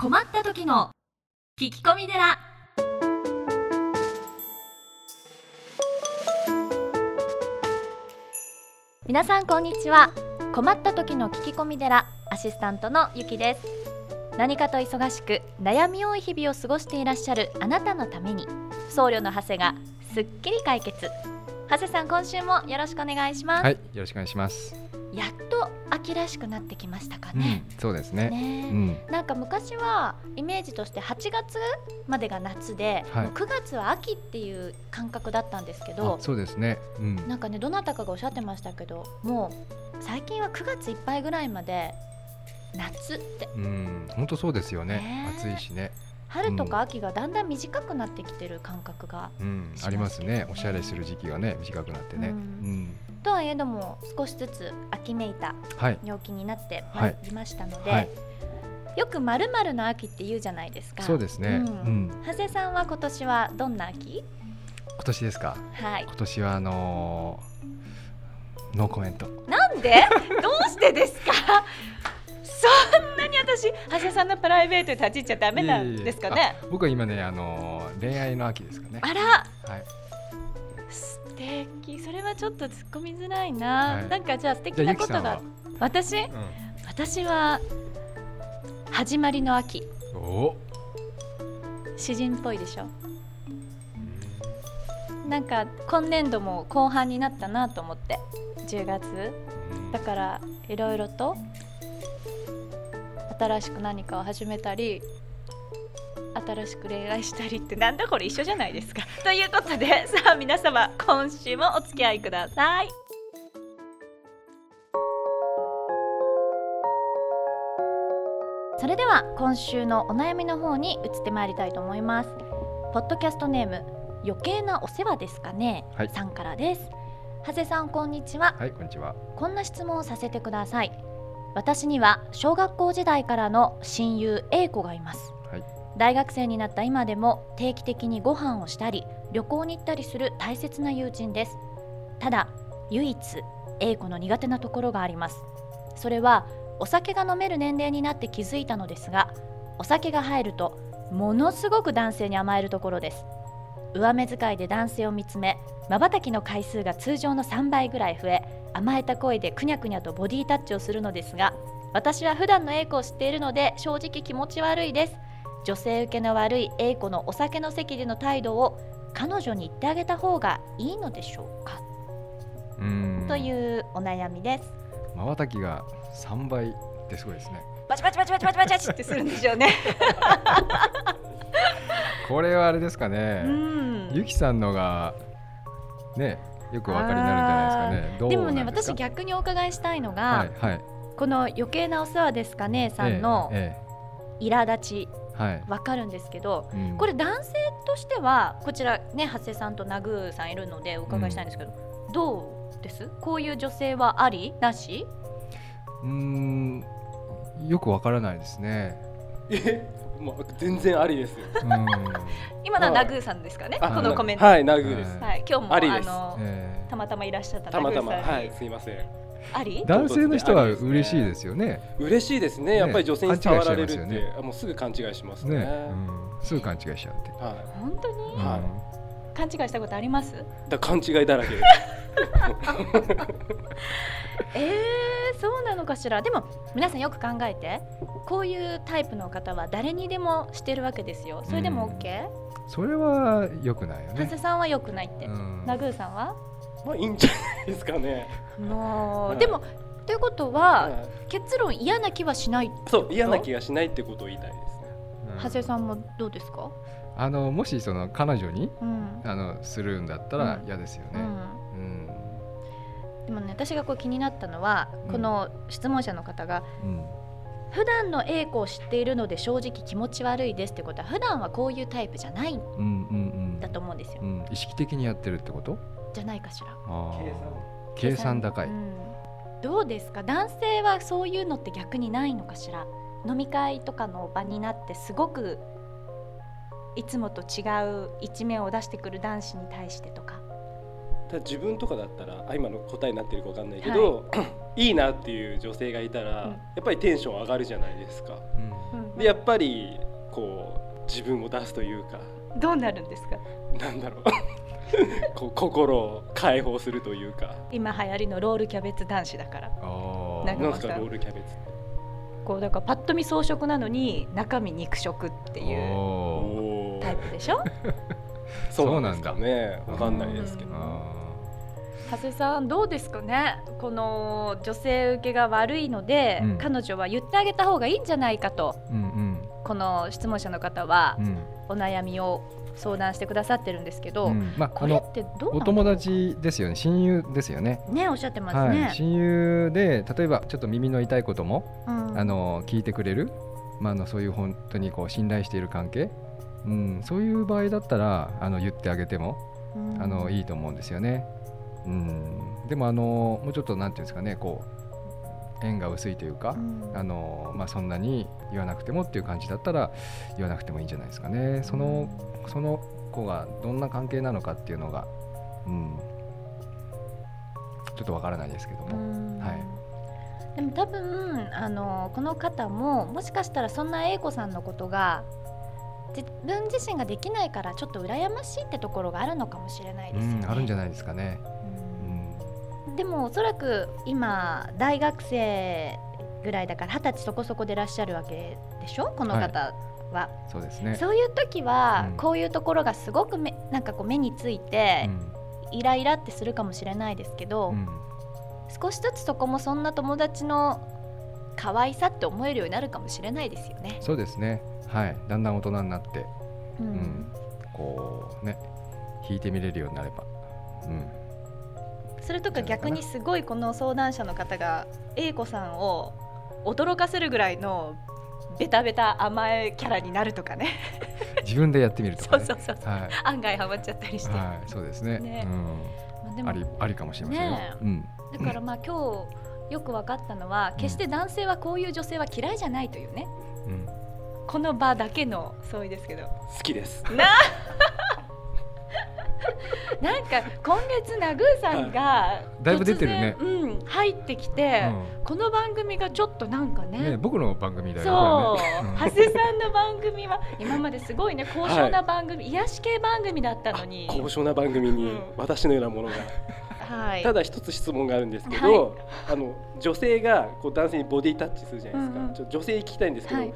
困った時の聞き込み寺。皆さんこんにちは。困った時の聞き込み寺アシスタントのゆきです。何かと忙しく悩み多い日々を過ごしていらっしゃるあなたのために僧侶の長谷がすっきり解決。長谷さん今週もよろしくお願いします、はい、よろしくお願いします。やっと秋らしくなってきましたかね、うん、そうですね。ね。うん、なんか昔はイメージとして8月までが夏で、はい。もう9月は秋っていう感覚だったんですけどあそうですね。うん、なんかねどなたかがおっしゃってましたけどもう最近は9月いっぱいぐらいまで夏って。うん、本当そうですよね。ね。暑いしね。春とか秋がだんだん短くなってきてる感覚が、うん。ありますね。ね。おしゃれする時期がね、短くなってね。ううんん、とはいえども少しずつ秋めいたはい、陽気になってまはいいりましたので、はい。よくまるまるの秋って言うじゃないですか。そうですね。ううん。ん、長谷さんは今年はどんな秋？今年ですか？はい。今年はあのーノーコメント。なんで？どうしてですか？そんなに私長谷さんのプライベートに立ち入っちゃダメなんですかいえいえ。ねあ僕は今ね、あのー恋愛の秋ですかね。あら。はい。素敵それはちょっと突っ込みづらいな、はい。なんかじゃあ素敵なことがゆきさんは？私？う私は始まりの秋。ん。お。詩人っぽいでしょ。なんか今年度も後半になったなと思って。10月。うん。だからいろいろと新しく何かを始めたり新しく恋愛したりってなんだこれ一緒じゃないですか。ということで さあ皆様今週もお付き合いください。それでは今週のお悩みの方に移ってまいりたいと思います。ポッドキャストネーム余計なお世話ですかね、はい。さんからです。長谷さんこんにちは。はい、こんにちは。こんな質問をさせてください。私には小学校時代からの親友 A 子がいます。はい。大学生になった今でも定期的にご飯をしたり旅行に行ったりする大切な友人です。ただ唯一 A 子の苦手なところがあります。それはお酒が飲める年齢になって気づいたのですがお酒が入るとものすごく男性に甘えるところです。上目遣いで男性を見つめ瞬きの回数が通常の3倍ぐらい増え甘えた声でくにゃくにゃとボディタッチをするのですが私は普段の A 子を知っているので正直気持ち悪いです。女性受けの悪い A 子のお酒の席での態度を彼女に言ってあげた方がいいのでしょうか、うん。というお悩みです。瞬きが三倍ってすごいですね。バチバチバチバチバチバチってするんでしょうね。これはあれですかね。うん。ゆきさんのがねよくお分かりになるんじゃないですかね。でもね私逆にお伺いしたいのが、はいはい。この余計なお世話ですかねさんのえ。苛立ちええはい。わかるんですけどうんこれ男性としてはこちらね長谷さんとナグーさんいるのでお伺いしたいんですけど、どうです？こういう女性はあり？なし？うーんよくわからないですね。え、まあ、全然ありですよ。うん。今のははいナグーさんですかね？あこのコメントはい、ナグーです。はい、今日もあのえたまたまいらっしゃったたまたま、ナグーさんにはい、すいません。あり？え男性の人は嬉しいですよね。嬉しいですね。やっぱり女性に触られるって、あもうすぐ勘違いしますね。ね、うん、すぐ勘違いしちゃうって。は本当に？はいうん勘違いしたことあります？い。だから勘違いだらけです。えー、そうなのかしら？でも皆さんよく考えてこういうタイプの方は誰にでもしてるわけですよそれでもうん OK? それは良くないよね長谷。さんは良くないって、うんナグーさんは？まあ、いいんじゃないですかね。もう、はいでもということは、はい結論嫌な気はしないそう、嫌な気がしないってことを言いたいですね。うん長谷さんもどうですか？あのもしその彼女にうん、あのするんだったらうん嫌ですよね。うんうん。でもね私がこう気になったのは、うんこの質問者の方がうん。普段の A 子を知っているので正直気持ち悪いですってことは普段はこういうタイプじゃないんうんうんうんだと思うんですよ、うん。意識的にやってるってこと？じゃないかしら。あー。計計算高い。うん。どうですか？男性はそういうのって逆にないのかしら？飲み会とかの場になってすごくいつもと違う一面を出してくる男子に対してとか。ただ自分とかだったらあ今の答えになってるかわかんないけど、い、いなっていう女性がいたら、うん。やっぱりテンション上がるじゃないですか。うん。でやっぱりこう自分を出すというか。どうなるんですか？なんだろう 心を解放するというか。今流行りのロールキャベツ男子だから。あなんかロールキャベツ。って。こうだからパッと見装飾なのに中身肉食っていうタイプでしょ？そうなんですかね。わかんないですけど。あ長谷さんどうですかね？この女性受けが悪いので、うん。彼女は言ってあげた方がいいんじゃないかと。ーうん。この質問者の方はうんうん。お悩みを相談してくださってるんですけど、うんまあこれってどうなのお友達ですよね親友ですよね。ねおっしゃってますね、はい、親友で例えばちょっと耳の痛いことも、うん。あの聞いてくれる、まあ、あのそういう本当にこう信頼している関係、うん、そういう場合だったらあの言ってあげてもうん。あのいいと思うんですよね。うん、でもあのもうちょっとなんていうんですかねこう縁が薄いというか、うんあのまあ、そんなに言わなくてもっていう感じだったら言わなくてもいいんじゃないですかね。そのその子がどんな関係なのかっていうのが、うん、ちょっとわからないですけども。うんはいでも多分あのこの方ももしかしたらそんな A 子さんのことが自分自身ができないからちょっと羨ましいってところがあるのかもしれないですよね。うん、あるんじゃないですかね。うんでもおそらく今大学生ぐらいだから二十歳そこそこでいらっしゃるわけでしょ？この方は、そうですね。そういう時は、うん。こういうところがすごく目なんかこう目について、イライラってするかもしれないですけど、うん。少しずつそこもそんな友達の可愛さって思えるようになるかもしれないですよね。そうですね。はい、だんだん大人になって、ううん。ん、こうね、弾いてみれるようになれば、うん、それとか逆にすごいこの相談者の方が A 子さんを驚かせるぐらいのベタベタ甘えキャラになるとかね。自分でやってみるとかね。そうそうそう。はい、案外ハマっちゃったりして、はい、そうですね。ね。まあでうん、もありありかもしれませんよ。ねうん、だからまあ今日よく分かったのは決して男性はこういう女性は嫌いじゃないというね。うん、この場だけの相違ですけど。好きです。な なんか今月ナグーさんがだいぶ出てるね。突然うん、入ってきて、この番組がちょっとなんかうん、ね。ね、僕の番組だよ。そう、ね 長谷さんの番組は今まですごいね高尚な番組、癒し系番組だったのに。高尚な番組にうん。私のようなものが。はい。ただ一つ質問があるんですけど、あの女性がこう男性にボディタッチするじゃないですか。うん。うんちょ女性に聞きたいんですけど、はい。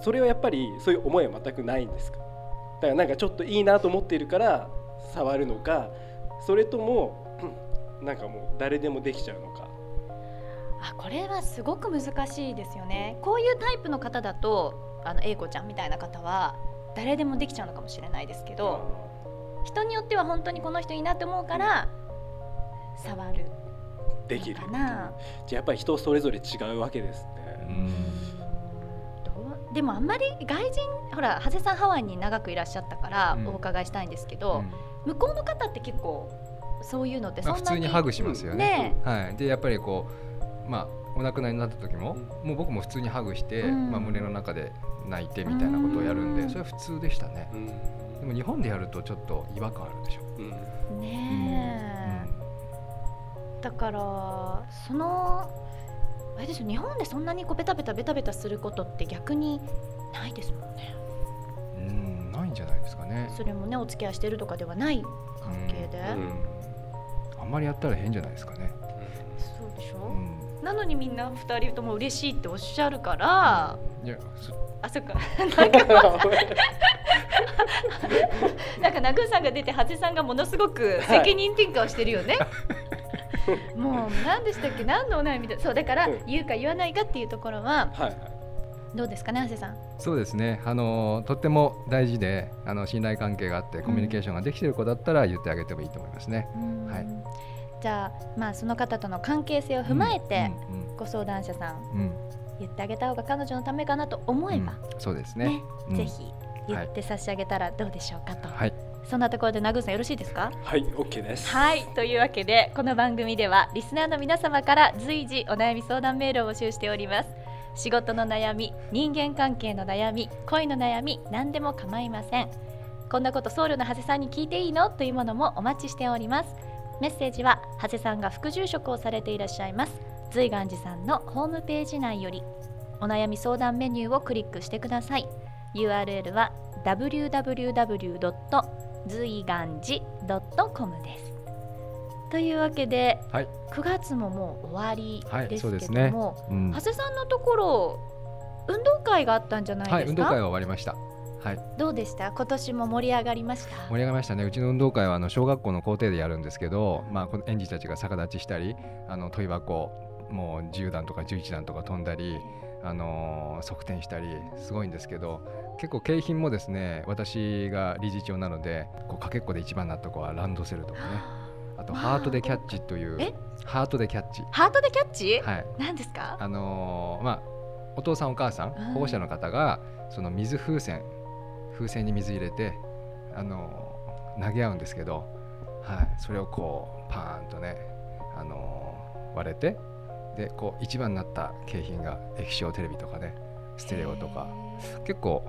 それはやっぱりそういう思いは全くないんですか？だからなんかちょっといいなと思っているから触るのか、それともうんなんかもう誰でもできちゃうのか。あこれはすごく難しいですよね。こういうタイプの方だとあの A 子ちゃんみたいな方は誰でもできちゃうのかもしれないですけど人によっては本当にこの人いいなと思うから触る。できるのかな。じゃあやっぱり人それぞれ違うわけですね。でもあんまり外人ほら長谷さんハワイに長くいらっしゃったからうん。お伺いしたいんですけど、向こうの方って結構そういうのってそまあ、んなに普通にハグしますよね。ね。はい、でやっぱりこう、まあ、お亡くなりになった時も、もう僕も普通にハグして、うん。まあ、胸の中で泣いてみたいなことをやるんで、うん。それは普通でしたね。うん。でも日本でやるとちょっと違和感あるでしょ。うん。ねえ、だからそのあれですよ日本でそんなにこうベタベタベタベタすることって逆にないですもんね。うん、うんないんじゃないですかね。それもねお付き合いしてるとかではない関係で、うん。あんまりやったら変じゃないですかね。そうでしょ、うん。なのにみんな2人とも嬉しいっておっしゃるから、いやそあそっか。なんか なんかナグーさんが出てハゼさんがものすごく責任転嫁をしてるよね、もう何でしたっけ？何のお悩みだ？そうだからうん。言うか言わないかっていうところははいはい。どうですかねハゼさん？そうですね。あのとっても大事で、あの信頼関係があってコミュニケーションができている子だったら言ってあげてもいいと思いますね。はい。じゃあまあその方との関係性を踏まえて、うんご相談者さん言ってあげた方が彼女のためかなと思えば、うん。そうですね。ぜひ言って差し上げたらどうでしょうかと、はい。そんなところでナグーさんよろしいですか？はい、OK です。はいというわけでこの番組ではリスナーの皆様から随時お悩み相談メールを募集しております仕事の悩み人間関係の悩み恋の悩み何でも構いません。こんなこと僧侶の長谷さんに聞いていいの？というものもお待ちしております。メッセージは長谷さんが副住職をされていらっしゃいます。随願寺さんのホームページ内よりお悩み相談メニューをクリックしてください。URL は www. 随願寺 .com です。というわけで、はい。9月ももう終わりはいですけそうですね。ども、うん。長谷さんのところ運動会があったんじゃないですか、はい運動会は終わりました。はい。どうでした？今年も盛り上がりました？盛り上がりましたね。うちの運動会はあの小学校の校庭でやるんですけど、まあ、この園児たちが逆立ちしたりあの問い箱もう10段とか11段とか飛んだり、あのー側転したりすごいんですけど結構景品もですね私が理事長なのでこうかけっこで一番になった子はランドセルとかねあとハートでキャッチというえ？ハートでキャッチ。ハートでキャッチ、はい。何ですか？あのーまあお父さんお母さん保護者の方がその水風船風船に水入れて、あのー投げ合うんですけど、はい、それをこうパーンとね、あのー割れてでこう一番になった景品が液晶テレビとかねステレオとか。結構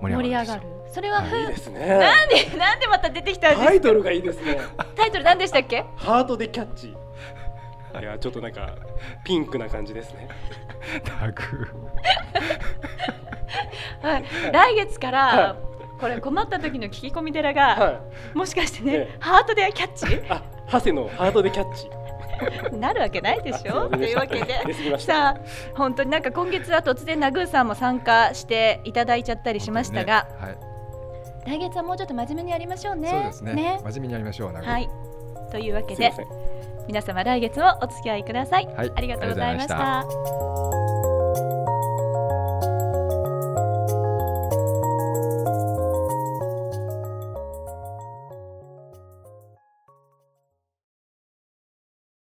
盛盛りり上がる。それはふ、いいですね。なんでなんでまた出てきたんですか？タイトルがいいですね。タイトル何でしたっけ？ハートでキャッチ。いやちょっとなんかピンクな感じですね。はい、来月から、はこれ困った時の聞き込み寺が、はもしかしてね、ええ。ハートでキャッいあハセのハートでキャッチチ なるわけないでしょ？というわけで。さあ本当になんか今月は突然ナグーさんも参加していただいちゃったりしましたが、本当にね。来月はもうちょっと真面目にやりましょうね。はい、そうですね。真面目にやりましょうはい。というわけで皆様来月もお付き合いください、はい。ありがとうございました